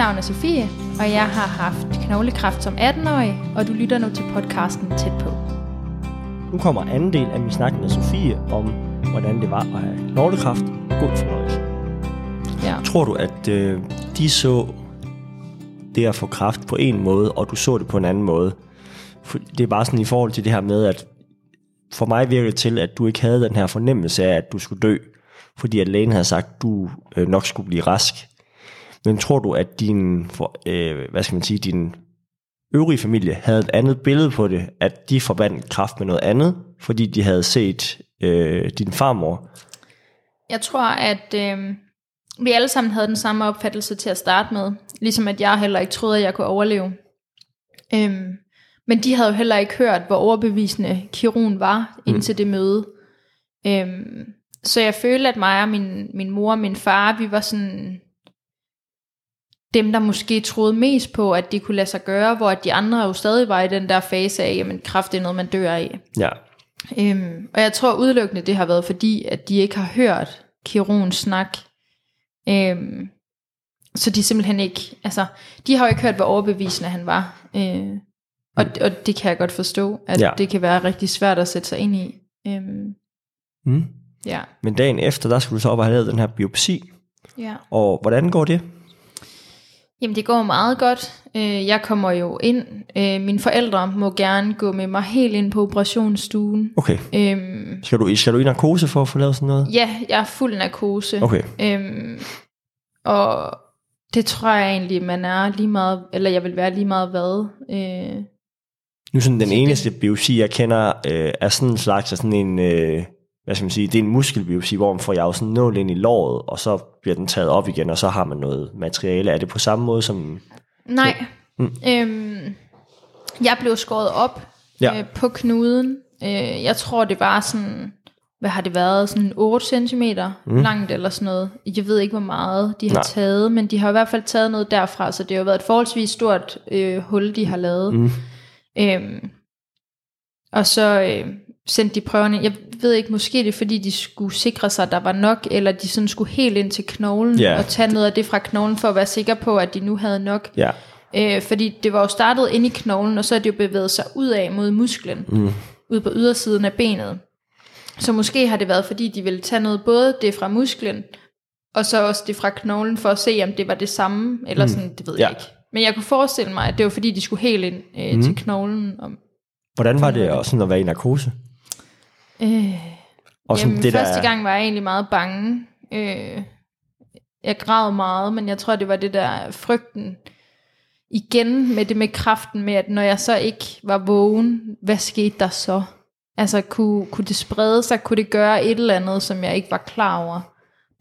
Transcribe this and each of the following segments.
navn er Sofie, og jeg har haft knoglekræft som 18-årig, og du lytter nu til podcasten Tæt på. Nu kommer anden del af min snak med Sofie om, hvordan det var at have knoglekræft. God fornøjelse. Ja. Tror du, at øh, de så det at få kræft på en måde, og du så det på en anden måde? Det er bare sådan i forhold til det her med, at for mig virker det til, at du ikke havde den her fornemmelse af, at du skulle dø, fordi at lægen havde sagt, at du øh, nok skulle blive rask. Men tror du, at din, øh, hvad skal man sige, din øvrige familie havde et andet billede på det, at de forbandt kræft med noget andet, fordi de havde set øh, din farmor? Jeg tror, at øh, vi alle sammen havde den samme opfattelse til at starte med. Ligesom at jeg heller ikke troede, at jeg kunne overleve. Øhm, men de havde jo heller ikke hørt, hvor overbevisende kirurgen var indtil det møde. Øhm, så jeg følte, at mig og min, min mor og min far, vi var sådan dem, der måske troede mest på, at det kunne lade sig gøre, hvor de andre jo stadig var i den der fase af, jamen kraft er noget, man dør af. Ja, Øhm, og jeg tror udelukkende, det har været fordi, at de ikke har hørt kirurgens snak. Øhm, så de simpelthen ikke, altså, de har jo ikke hørt, hvor overbevisende han var. Øh, og, og det kan jeg godt forstå, at ja. det kan være rigtig svært at sætte sig ind i. Øhm, mm. ja. men dagen efter, der skulle du så op og have lavet den her biopsi. ja. Og hvordan går det? Jamen det går meget godt. Øh, jeg kommer jo ind. Øh, mine forældre må gerne gå med mig helt ind på operationsstuen. Okay, Øhm, skal du, skal du i narkose for at få lavet sådan noget? ja, jeg er fuld narkose. Okay, Øhm, og det tror jeg egentlig, man er lige meget, eller jeg vil være lige meget hvad. Øh, nu er sådan den Så det- eneste biopsi, jeg kender, øh, er sådan en slags af sådan en, øh, hvad skal man sige, det er en muskelbiopsi, hvor man får jeg sådan nål ind i låret, og så bliver den taget op igen, og så har man noget materiale. Er det på samme måde som... nej, Mm. øhm, jeg blev skåret op Ja. øh, på knuden. Øh, jeg tror, det var sådan, hvad har det været, sådan 8 cm mm. langt eller sådan noget. Jeg ved ikke, hvor meget de har Nej. taget, men de har i hvert fald taget noget derfra, så det har jo været et forholdsvis stort øh, hul, de har lavet. Mm. Øhm, og så øh, sendte de prøverne. Jeg ved ikke, måske det er fordi, de skulle sikre sig, at der var nok, eller de sådan skulle helt ind til knoglen Ja. og tage noget af det fra knoglen, for at være sikker på, at de nu havde nok. Ja, Øh, fordi det var jo startet inde i knoglen, og så er det jo bevæget sig ud af mod musklen, mm. ud på ydersiden af benet. Så måske har det været, fordi de ville tage noget, både det fra musklen, og så også det fra knoglen, for at se, om det var det samme, eller sådan, det ved Ja. jeg ikke. Men jeg kunne forestille mig, at det var fordi, de skulle helt ind øh, mm. til knoglen. Og, Hvordan var det at, sådan at være i narkose? Øh, Og sådan Jamen, det første der, gang var jeg egentlig meget bange. Øh, jeg græd meget, men jeg tror, det var det der frygten. Igen med det med kraften med, at når jeg så ikke var vågen, hvad skete der så? Altså, kunne, kunne det sprede sig? Kunne det gøre et eller andet, som jeg ikke var klar over?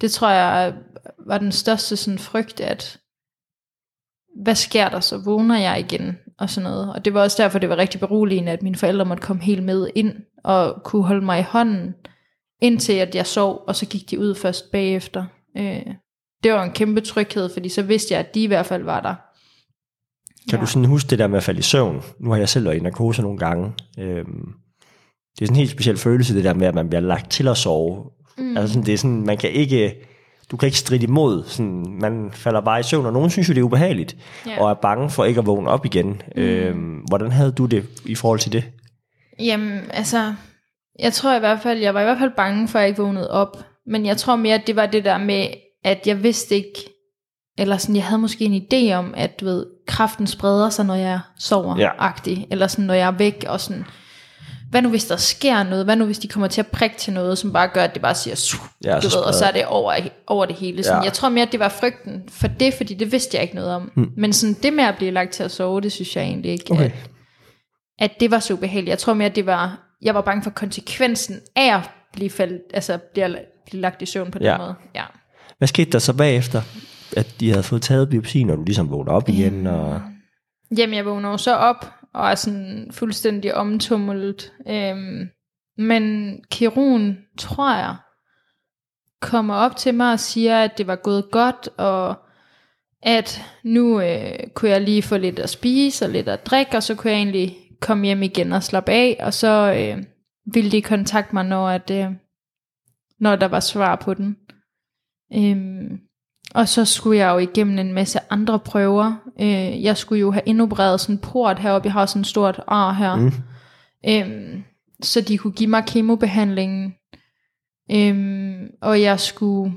Det tror jeg var den største sådan, frygt, at hvad sker der så? Vågner jeg igen? Og sådan noget. Og det var også derfor, det var rigtig beroligende, at mine forældre måtte komme helt med ind og kunne holde mig i hånden, indtil at jeg sov, og så gik de ud først bagefter. Øh, det var en kæmpe tryghed, fordi så vidste jeg, at de i hvert fald var der. kan du sådan huske det der med at falde i søvn? Nu har jeg selv været i narkose nogle gange. Øhm, det er sådan en helt speciel følelse, det der med, at man bliver lagt til at sove. Mm. Altså sådan, det er sådan, man kan ikke, du kan ikke stride imod. Sådan, man falder bare i søvn, og nogen synes jo, det er ubehageligt, Ja. og er bange for ikke at vågne op igen. Mm. Øhm, hvordan havde du det i forhold til det? Jamen, altså, jeg tror i hvert fald, jeg var i hvert fald bange for, at jeg ikke vågnede op. Men jeg tror mere, at det var det der med, at jeg vidste ikke, eller sådan, jeg havde måske en idé om, at du ved, kraften spreder sig, når jeg sover, Ja. agtig, eller sådan, når jeg er væk, og sådan, hvad nu hvis der sker noget, hvad nu hvis de kommer til at prikke til noget, som bare gør, at det bare siger, "Su", Ja, du så ved, og så er det over, over det hele. Sådan, Ja. Jeg tror mere, at det var frygten for det, fordi det vidste jeg ikke noget om. Hmm. Men sådan, det med at blive lagt til at sove, det synes jeg egentlig ikke, Okay. at, at det var så ubehageligt. Jeg tror mere, at det var, jeg var bange for konsekvensen af at blive, fald, altså blive, blive lagt i søvn på den Ja. måde. Ja. Hvad skete der så bagefter, at de havde fået taget biopsi, når du ligesom vågnede op igen? Og... Jamen, jeg vågner jo så op, og er sådan fuldstændig omtumlet. Øhm, men kirurgen, tror jeg, kommer op til mig og siger, at det var gået godt, og at nu øh, kunne jeg lige få lidt at spise og lidt at drikke, og så kunne jeg egentlig komme hjem igen og slappe af, og så øh, ville de kontakte mig, når, at, øh, når der var svar på den. Øhm, og så skulle jeg jo igennem en masse andre prøver. Øh, jeg skulle jo have indopereret sådan en port heroppe. Jeg har sådan en stort ar her. Mm. Øhm, så de kunne give mig kemobehandlingen. Øhm, og jeg skulle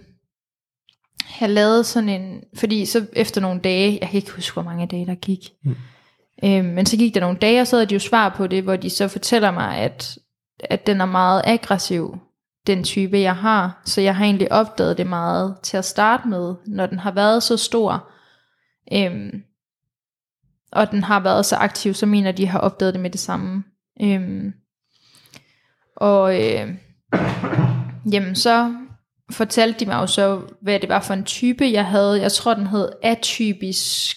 have lavet sådan en, fordi så efter nogle dage, jeg kan ikke huske, hvor mange dage der gik, mm. Øh, men så gik der nogle dage, og så havde de jo svar på det, hvor de så fortæller mig, at, at den er meget aggressiv, den type jeg har, så jeg har egentlig opdaget det meget til at starte med, når den har været så stor, Øh, og den har været så aktiv, så mener de har opdaget det med det samme. Øhm, og øh, jamen så fortalte de mig jo så, hvad det var for en type, jeg havde. Jeg tror, den hed atypisk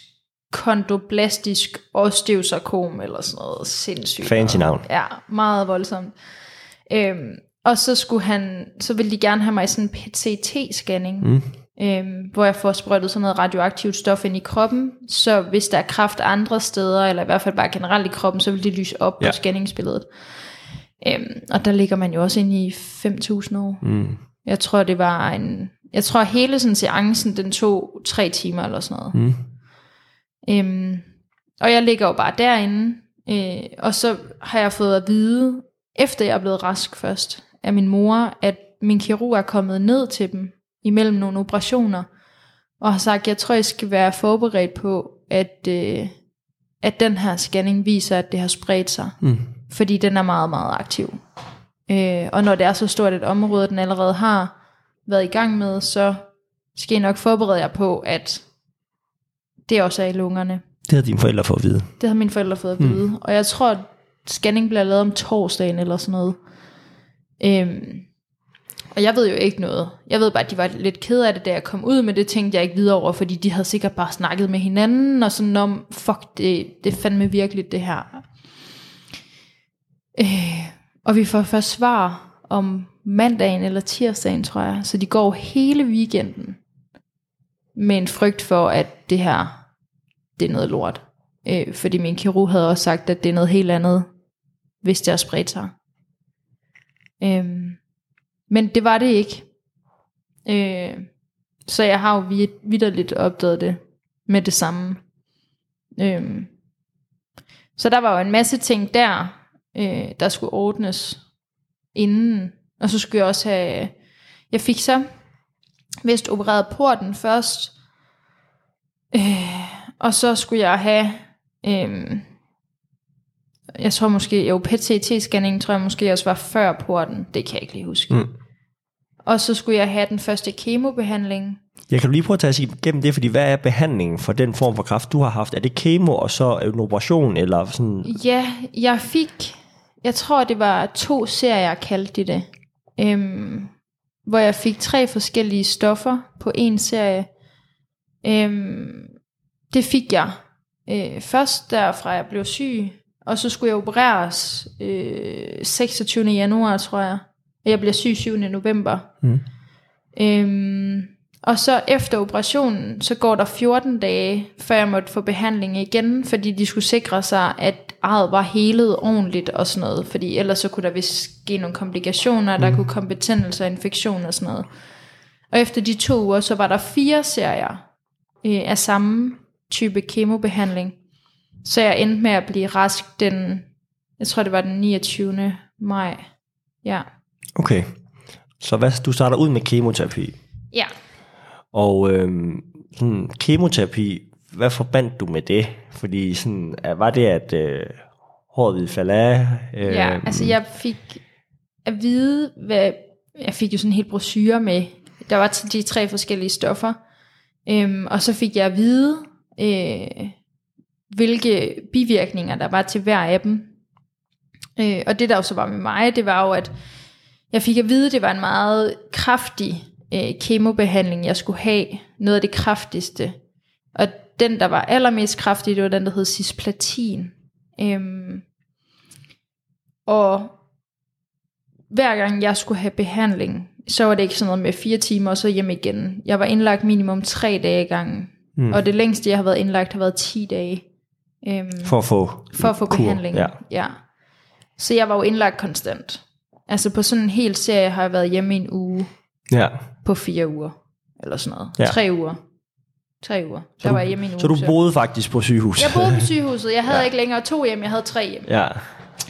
kondoblastisk osteosarkom, eller sådan noget sindssygt. Fancy navn. Ja, meget voldsomt. Øhm, og så skulle han, så ville de gerne have mig i sådan en PET-CT-scanning, mm. øhm, hvor jeg får sprøjtet sådan noget radioaktivt stof ind i kroppen, så hvis der er kraft andre steder, eller i hvert fald bare generelt i kroppen, så vil det lyse op ja. på scanningsbilledet. Øhm, og der ligger man jo også ind i 5.000 år. Mm. Jeg tror, det var en... Jeg tror, hele sådan seancen, den tog tre timer eller sådan noget. Mm. Øhm, og jeg ligger jo bare derinde, øh, og så har jeg fået at vide, efter jeg er blevet rask først, af min mor, at min kirurg er kommet ned til dem imellem nogle operationer, og har sagt, jeg tror, jeg skal være forberedt på, at, øh, at den her scanning viser, at det har spredt sig. Mm. Fordi den er meget, meget aktiv. Øh, og når det er så stort et område, den allerede har været i gang med, så skal I nok forberede jer på, at det også er i lungerne. Det har dine forældre fået at vide. Det har mine forældre fået at hmm. vide. Mm. Og jeg tror, at scanning bliver lavet om torsdagen eller sådan noget. Øhm, og jeg ved jo ikke noget. Jeg ved bare, at de var lidt ked af det, da jeg kom ud, men det tænkte jeg ikke videre over, fordi de havde sikkert bare snakket med hinanden, og sådan om, fuck, det, det er fandme virkelig det her. Øh, og vi får først svar om mandagen eller tirsdagen, tror jeg. Så de går hele weekenden med en frygt for, at det her, det er noget lort. Øh, fordi min kirurg havde også sagt, at det er noget helt andet, hvis det har spredt sig. Øh, men det var det ikke. Øh, så jeg har jo vidderligt opdaget det med det samme. Øh, så der var jo en masse ting der, øh, der skulle ordnes inden. Og så skulle jeg også have, jeg fik så vist opereret porten først, og så skulle jeg have, øh, jeg tror måske, jo PET-CT-scanning tror jeg måske også var før porten, det kan jeg ikke lige huske. Mm. Og så skulle jeg have den første kemobehandling. Jeg kan du lige prøve at tage os igennem det, fordi hvad er behandlingen for den form for kræft, du har haft? Er det kemo og så en operation, eller sådan? Ja, jeg fik jeg tror det var to serier, kaldte de det. Øhm, hvor jeg fik tre forskellige stoffer på en serie. Øhm, det fik jeg øh, først derfra jeg blev syg, og så skulle jeg opereres øh, 26. januar, tror jeg. Jeg bliver syg 7. november. Mm. Øhm, og så efter operationen, så går der 14 dage, før jeg måtte få behandling igen, fordi de skulle sikre sig, at arret var helet ordentligt og sådan noget, fordi ellers så kunne der vist ske nogle komplikationer, der mm. kunne komme betændelser, infektion og sådan noget. Og efter de to uger, så var der fire serier øh, af samme type kemobehandling. Så jeg endte med at blive rask den, jeg tror det var den 29. maj. Ja. Okay. Så hvad, du starter ud med kemoterapi? Ja. Og øhm, sådan, kemoterapi, hvad forbandt du med det? Fordi sådan, var det, at øh, håret ville falde af? Øh, ja, altså jeg fik at vide, hvad, jeg fik jo sådan en helt brochure med, der var de tre forskellige stoffer, øhm, og så fik jeg at vide, øh, hvilke bivirkninger der var til hver af dem. Øh, og det der jo så var med mig, det var jo, at jeg fik at vide, at det var en meget kraftig øh, kemobehandling, jeg skulle have. Noget af det kraftigste. Og den, der var allermest kraftig, det var den, der hed cisplatin. Øhm, og hver gang jeg skulle have behandling, så var det ikke sådan noget med fire timer, og så hjem igen. Jeg var indlagt minimum tre dage i gangen. Mm. Og det længste, jeg har været indlagt, har været 10 dage. Øhm, for at få For at få kur, behandling, ja. ja. Så jeg var jo indlagt konstant. Altså på sådan en hel serie har jeg været hjemme i en uge. Ja. På fire uger. eller sådan noget. Ja. Tre uger. Tre uger. Der du- var jeg hjemme i en uge. Så du boede faktisk på sygehus? Jeg boede på sygehuset. Jeg havde Ja. ja. ikke længere to hjem, jeg havde tre hjem. ja.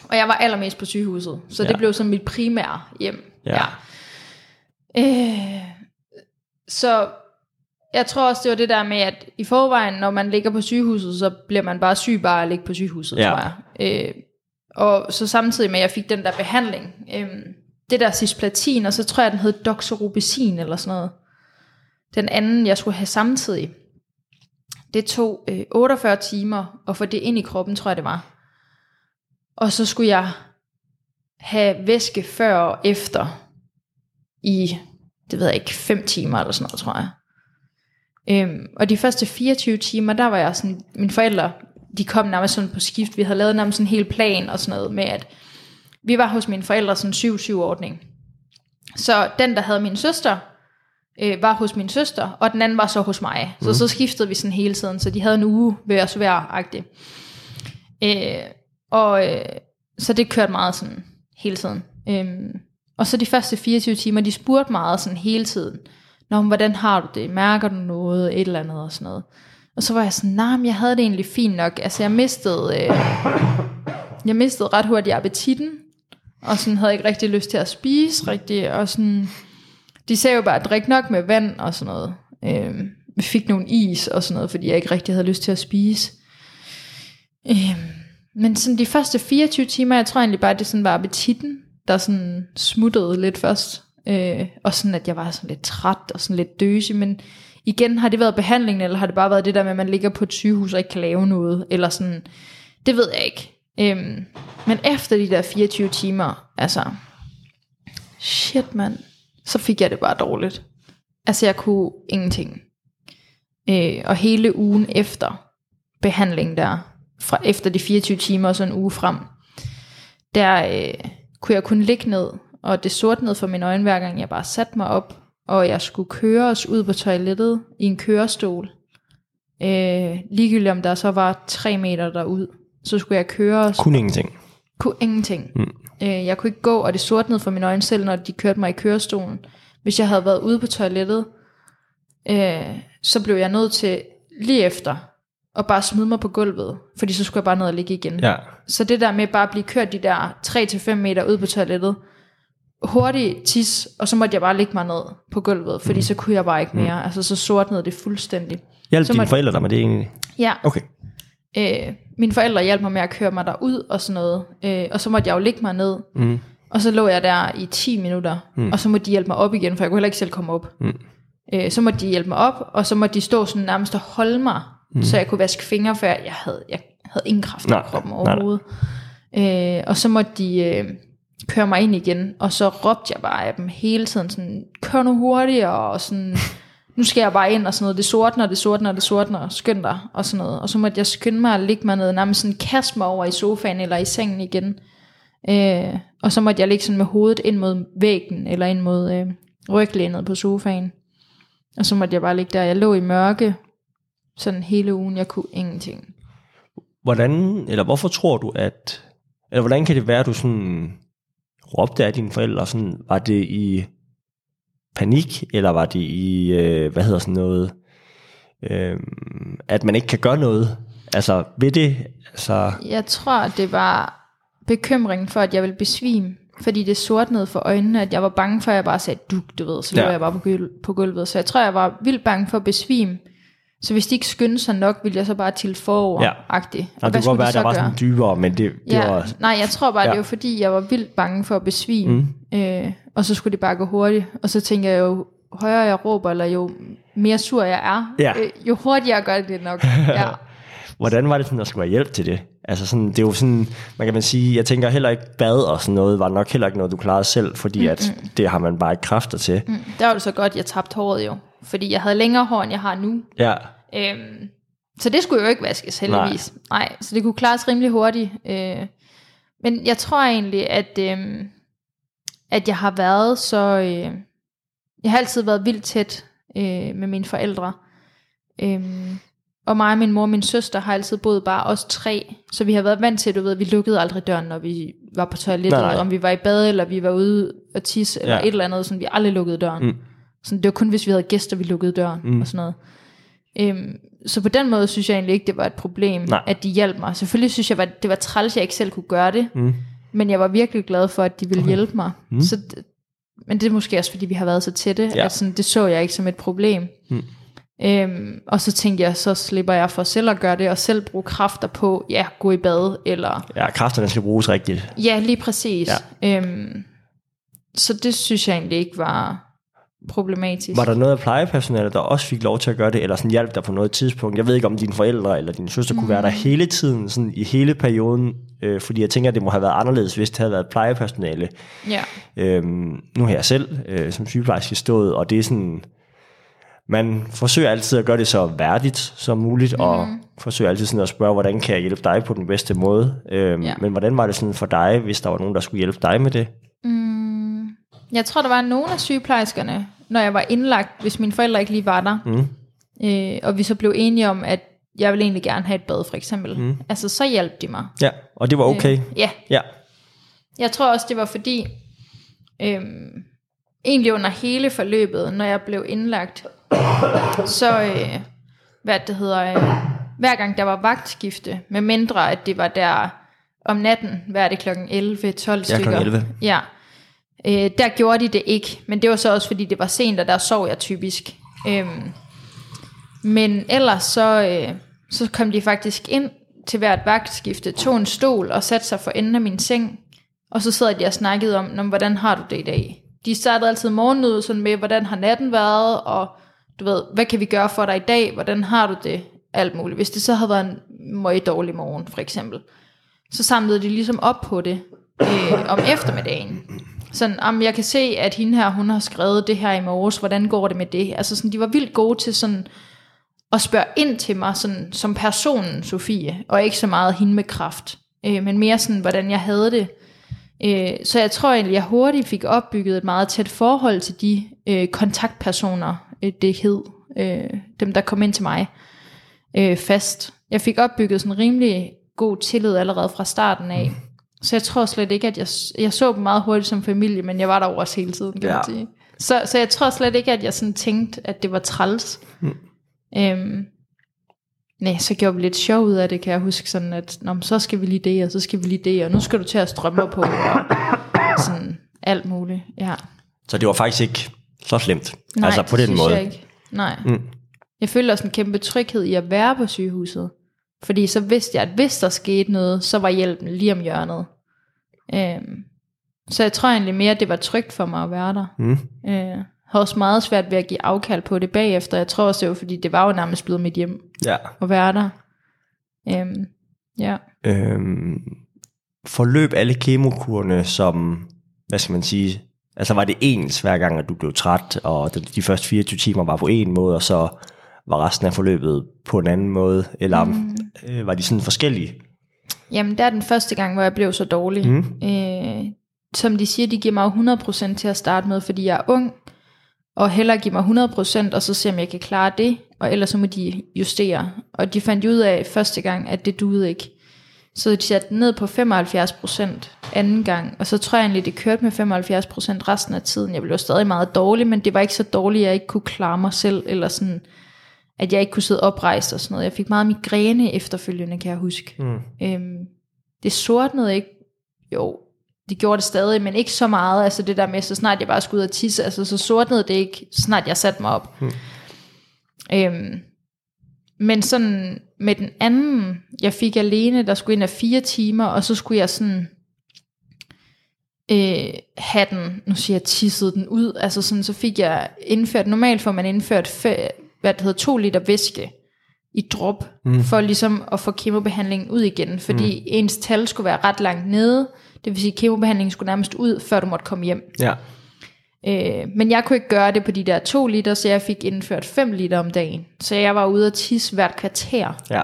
Og jeg var allermest på sygehuset. Så Ja. det blev som mit primære hjem. Ja. Øh, så jeg tror også, det var det der med, at i forvejen, når man ligger på sygehuset, så bliver man bare syg bare at ligge på sygehuset, Ja. tror jeg. Øh, og så samtidig med, at jeg fik den der behandling, øh, det der cisplatin, og så tror jeg, den hed doxorubicin eller sådan noget. Den anden, jeg skulle have samtidig. Det tog øh, 48 timer at få det ind i kroppen, tror jeg det var. Og så skulle jeg have væske før og efter i, det ved jeg ikke, 5 timer eller sådan noget, tror jeg. Øhm, og de første 24 timer, der var jeg sådan, mine forældre, de kom nærmest sådan på skift. Vi havde lavet nærmest sådan en hel plan og sådan noget med, at vi var hos mine forældre sådan en 7-7-ordning. Så den, der havde min søster, øh, var hos min søster, og den anden var så hos mig. Så så skiftede vi sådan hele tiden, så de havde en uge ved os hver. Øh, og øh, så det kørte meget sådan hele tiden. Øhm, og så de første 24 timer, de spurgte meget sådan hele tiden. Nå, men hvordan har du det? Mærker du noget? Et eller andet og sådan noget. Og så var jeg sådan, nej, jeg havde det egentlig fint nok. Altså, jeg mistede, øh, jeg mistede ret hurtigt appetitten, og sådan havde ikke rigtig lyst til at spise rigtig, og sådan, de sagde jo bare, at drik nok med vand og sådan noget. Øh, vi fik nogle is og sådan noget, fordi jeg ikke rigtig havde lyst til at spise. Øh, men sådan de første 24 timer, jeg tror egentlig bare, at det sådan var appetitten, der sådan smuttede lidt først. Øh, og sådan, at jeg var sådan lidt træt og sådan lidt døsig, men igen, har det været behandlingen, eller har det bare været det der med, at man ligger på et sygehus og ikke kan lave noget, eller sådan, det ved jeg ikke. Øhm, men efter de der 24 timer, altså, shit mand, så fik jeg det bare dårligt. Altså, jeg kunne ingenting. Øh, og hele ugen efter behandlingen der, fra efter de 24 timer og så en uge frem, der øh, kunne jeg kun ligge ned, og det sortnede for mine øjne hver gang jeg bare satte mig op, og jeg skulle køre os ud på toilettet i en kørestol. Øh, ligegyldigt om der så var 3 meter derud, så skulle jeg køre os Kun ingenting. kunne ingenting. Mm. Øh, jeg kunne ikke gå, og det sortnede for mine øjne selv, når de kørte mig i kørestolen. Hvis jeg havde været ude på toilettet, øh, så blev jeg nødt til lige efter at bare smide mig på gulvet, fordi så skulle jeg bare ned og ligge igen. Ja. Så det der med bare at blive kørt de der 3-5 meter ud på toilettet, hurtigt tis, og så måtte jeg bare ligge mig ned på gulvet, fordi mm. så kunne jeg bare ikke mere. Mm. Altså så sortnede det fuldstændig. Hjalp Så dine må- forældre dig med det egentlig? Ja, Okay. øh, mine forældre hjalp mig med at køre mig derud og sådan noget, øh, og så måtte jeg jo ligge mig ned, Mm. og så lå jeg der i 10 minutter, mm. og så måtte de hjælpe mig op igen, for jeg kunne heller ikke selv komme op. Mm. Øh, så måtte de hjælpe mig op, og så måtte de stå sådan nærmest og holde mig, mm. så jeg kunne vaske fingre, for jeg havde, jeg havde ingen kraft Nej, i kroppen nej, nej. overhovedet. Øh, og så måtte de øh, køre mig ind igen, og så råbte jeg bare af dem hele tiden, sådan, kør nu hurtigere, og sådan, nu skal jeg bare ind, og sådan noget, det sortner, det sortner, det sortner, skynd dig, og sådan noget. Og så måtte jeg skynde mig og ligge mig ned, nærmest sådan kaste mig over i sofaen, eller i sengen igen. Øh, og så måtte jeg ligge sådan med hovedet ind mod væggen, eller ind mod øh, ryglænet på sofaen. Og så måtte jeg bare ligge der. Jeg lå i mørke, sådan hele ugen. Jeg kunne ingenting. Hvordan, eller hvorfor tror du, at, eller hvordan kan det være, at du sådan råbte af dine forældre, sådan, var det i panik, eller var det i, øh, hvad hedder sådan noget, øh, at man ikke kan gøre noget? Altså, ved det, altså, Jeg tror, det var bekymringen for, at jeg ville besvime. Fordi det sortnede for øjnene, at jeg var bange for, at jeg bare sagde, du, du ved, så lå Ja. jeg bare på, på gulvet. Så jeg tror, jeg var vildt bange for at besvime. Så hvis de ikke skyndte sig nok, ville jeg så bare til forover Ja. agtigt. og det kan godt være, at der var sådan dybere, men det, det ja, var, nej, jeg tror bare, ja. det var fordi, jeg var vildt bange for at besvime. Mm. Øh, og så skulle det bare gå hurtigt. Og så tænker jeg jo, højere jeg råber, eller jo mere sur jeg er, Ja. øh, jo hurtigere gør det nok. Ja. Hvordan var det sådan, at der skulle være hjælp til det? Altså sådan, det er jo sådan, man kan man sige, jeg tænker heller ikke bad og sådan noget, var nok heller ikke noget, du klarede selv, fordi mm, at det har man bare ikke kræfter til. Mm. Der var det så godt, jeg tabte håret jo. Fordi jeg havde længere hår, end jeg har nu. Ja, Øhm, så det skulle jo ikke vaskes, heldigvis. Nej. Nej, så det kunne klares rimelig hurtigt. Øh, men jeg tror egentlig, at, øh, at jeg har været så... Øh, jeg har altid været vildt tæt øh, med mine forældre. Øhm, og mig, min mor og min søster har altid boet bare os tre. Så vi har været vant til, du ved, vi lukkede aldrig døren, når vi var på toilettet. Nej. Om vi var i bad, eller vi var ude og tisse, eller Ja. et eller andet, sådan vi aldrig lukkede døren. Mm. Sådan, det var kun, hvis vi havde gæster, vi lukkede døren mm. og sådan noget. Øhm, så på den måde synes jeg egentlig ikke, det var et problem, Nej. at de hjalp mig. Selvfølgelig synes jeg, det var træls, at jeg ikke selv kunne gøre det. Mm. Men jeg var virkelig glad for, at de ville okay. hjælpe mig. Mm. Så, men det er måske også, fordi vi har været så tætte, ja. at sådan, det så jeg ikke som et problem. Mm. Øhm, og så tænkte jeg, så slipper jeg for selv at gøre det, og selv bruge kræfter på, ja, gå i bad, eller... Ja, kræfterne skal bruges rigtigt. Ja, lige præcis. Ja. Øhm, så det synes jeg egentlig ikke var problematisk. Var der noget af plejepersonalet, der også fik lov til at gøre det, eller sådan hjalp dig på noget tidspunkt? Jeg ved ikke, om dine forældre eller din søster mm. kunne være der mm. hele tiden, sådan i hele perioden, øh, fordi jeg tænker, at det må have været anderledes, hvis det havde været plejepersonale. Ja. Øhm, nu har jeg selv øh, som sygeplejerske stået, og det er sådan, man forsøger altid at gøre det så værdigt som muligt, mm. og forsøger altid sådan at spørge, hvordan kan jeg hjælpe dig på den bedste måde. Øhm, ja. Men hvordan var det sådan for dig, hvis der var nogen, der skulle hjælpe dig med det? Mm. Jeg tror, der var nogle af sygeplejerskerne, når jeg var indlagt, hvis mine forældre ikke lige var der, mm. øh, og vi så blev enige om, at jeg ville egentlig gerne have et bad, for eksempel. Mm. Altså, så hjalp de mig. Ja, og det var okay? Øh, ja. ja. Jeg tror også, det var fordi, øh, egentlig under hele forløbet, når jeg blev indlagt, så, øh, hvad det hedder, øh, hver gang der var vagtskifte, med mindre at det var der om natten, hvad er det klokken 11, 12 stykker. Ja, 11. Ja, Øh, der gjorde de det ikke, men det var så også fordi det var sent, og der sov jeg typisk. Øhm, men ellers så, øh, så kom de faktisk ind til hvert vagtskifte, tog en stol og satte sig for enden af min seng, og så sad de og snakkede om, hvordan har du det i dag? De startede altid morgenet sådan med, hvordan har natten været, og du ved, hvad kan vi gøre for dig i dag? Hvordan har du det? Alt muligt. Hvis det så havde været en meget dårlig morgen, for eksempel, så samlede de ligesom op på det øh, om eftermiddagen. Sådan, om jeg kan se, at hende her, hun har skrevet det her i morges, hvordan går det med det? Altså sådan, de var vildt gode til sådan, at spørge ind til mig sådan, som personen, Sofie, og ikke så meget hende med kraft, øh, men mere sådan, hvordan jeg havde det. Øh, så jeg tror egentlig, jeg hurtigt fik opbygget et meget tæt forhold til de øh, kontaktpersoner, øh, det hed, øh, dem der kom ind til mig øh, fast. Jeg fik opbygget sådan en rimelig god tillid allerede fra starten af. Så jeg tror slet ikke, at jeg, jeg så dem meget hurtigt som familie, men jeg var der også hele tiden, kan ja. man sige. Så, så jeg tror slet ikke, at jeg sådan tænkte, at det var træls. Mm. Øhm, nej, så gjorde vi lidt sjov ud af det, kan jeg huske, sådan at, Nå, så skal vi lige det, og så skal vi lige det, og nu skal du til at strømme på, og sådan alt muligt, ja. Så det var faktisk ikke så slemt, Nej, altså på den måde? jeg ikke. Nej, mm. Jeg følte også en kæmpe tryghed i at være på sygehuset. Fordi så vidste jeg, at hvis der skete noget, så var hjælpen lige om hjørnet. Øhm, så jeg tror egentlig mere, at det var trygt for mig at være der. Mm. Øh, har også meget svært ved at give afkald på det bagefter. Jeg tror også, det var, fordi det var jo nærmest blevet mit hjem ja. at være der. Øhm, ja. Øhm, forløb alle kemokurene som, hvad skal man sige, altså var det ens hver gang, at du blev træt, og de første 24 timer var på en måde, og så var resten af forløbet på en anden måde, eller mm. øh, var de sådan forskellige? Jamen, det er den første gang, hvor jeg blev så dårlig. Mm. Øh, som de siger, de giver mig 100% til at starte med, fordi jeg er ung, og hellere give mig 100%, og så se, om jeg kan klare det, og ellers så må de justere. Og de fandt ud af første gang, at det duede ikke. Så de satte den ned på 75% anden gang, og så tror jeg egentlig, det kørte med 75% resten af tiden. Jeg blev stadig meget dårlig, men det var ikke så dårligt, at jeg ikke kunne klare mig selv, eller sådan at jeg ikke kunne sidde oprejst og sådan noget. Jeg fik meget migræne efterfølgende, kan jeg huske. Mm. Øhm, det sortnede ikke, jo, det gjorde det stadig, men ikke så meget, altså det der med, så snart jeg bare skulle ud og tisse, altså så sortnede det ikke, så snart jeg satte mig op. Mm. Øhm, men sådan med den anden, jeg fik alene, der skulle ind af fire timer, og så skulle jeg sådan øh, have den, nu siger jeg tisset den ud, altså sådan, så fik jeg indført, normalt får man indført hvad det hedder, to liter væske i drop, mm. for ligesom at få kemobehandlingen ud igen, fordi mm. ens tal skulle være ret langt nede, det vil sige, at kemobehandlingen skulle nærmest ud, før du måtte komme hjem. Ja. Øh, men jeg kunne ikke gøre det på de der to liter, så jeg fik indført 5 liter om dagen. Så jeg var ude at tisse hvert kvarter. Ja.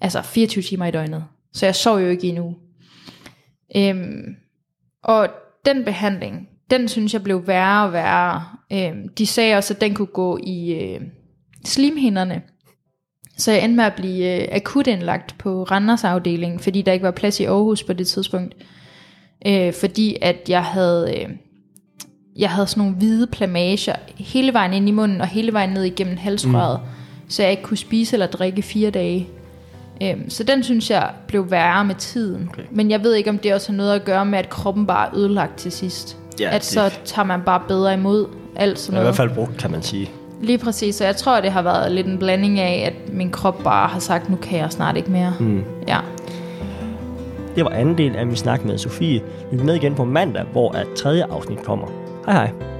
Altså 24 timer i døgnet. Så jeg sov jo ikke endnu. Øhm, og den behandling, den synes jeg blev værre og værre. Øhm, de sagde også, at den kunne gå i, øh, slimhinderne. Så jeg endte med at blive øh, akut indlagt på Randers afdeling, fordi der ikke var plads i Aarhus på det tidspunkt. Øh, fordi at jeg havde, øh, jeg havde sådan nogle hvide plamager hele vejen ind i munden og hele vejen ned igennem halsrøret, mm. så jeg ikke kunne spise eller drikke fire dage. Øhm, så den synes jeg blev værre med tiden. Okay. Men jeg ved ikke, om det også har noget at gøre med, at kroppen bare er ødelagt til sidst. Ja, at det- så tager man bare bedre imod alt sådan er i noget. hvert fald brugt, kan man sige. Lige præcis, så jeg tror, det har været lidt en blanding af, at min krop bare har sagt, nu kan jeg snart ikke mere. Mm. Ja. Det var anden del af min snak med Sofie. Lyt med igen på mandag, hvor at tredje afsnit kommer. Hej hej.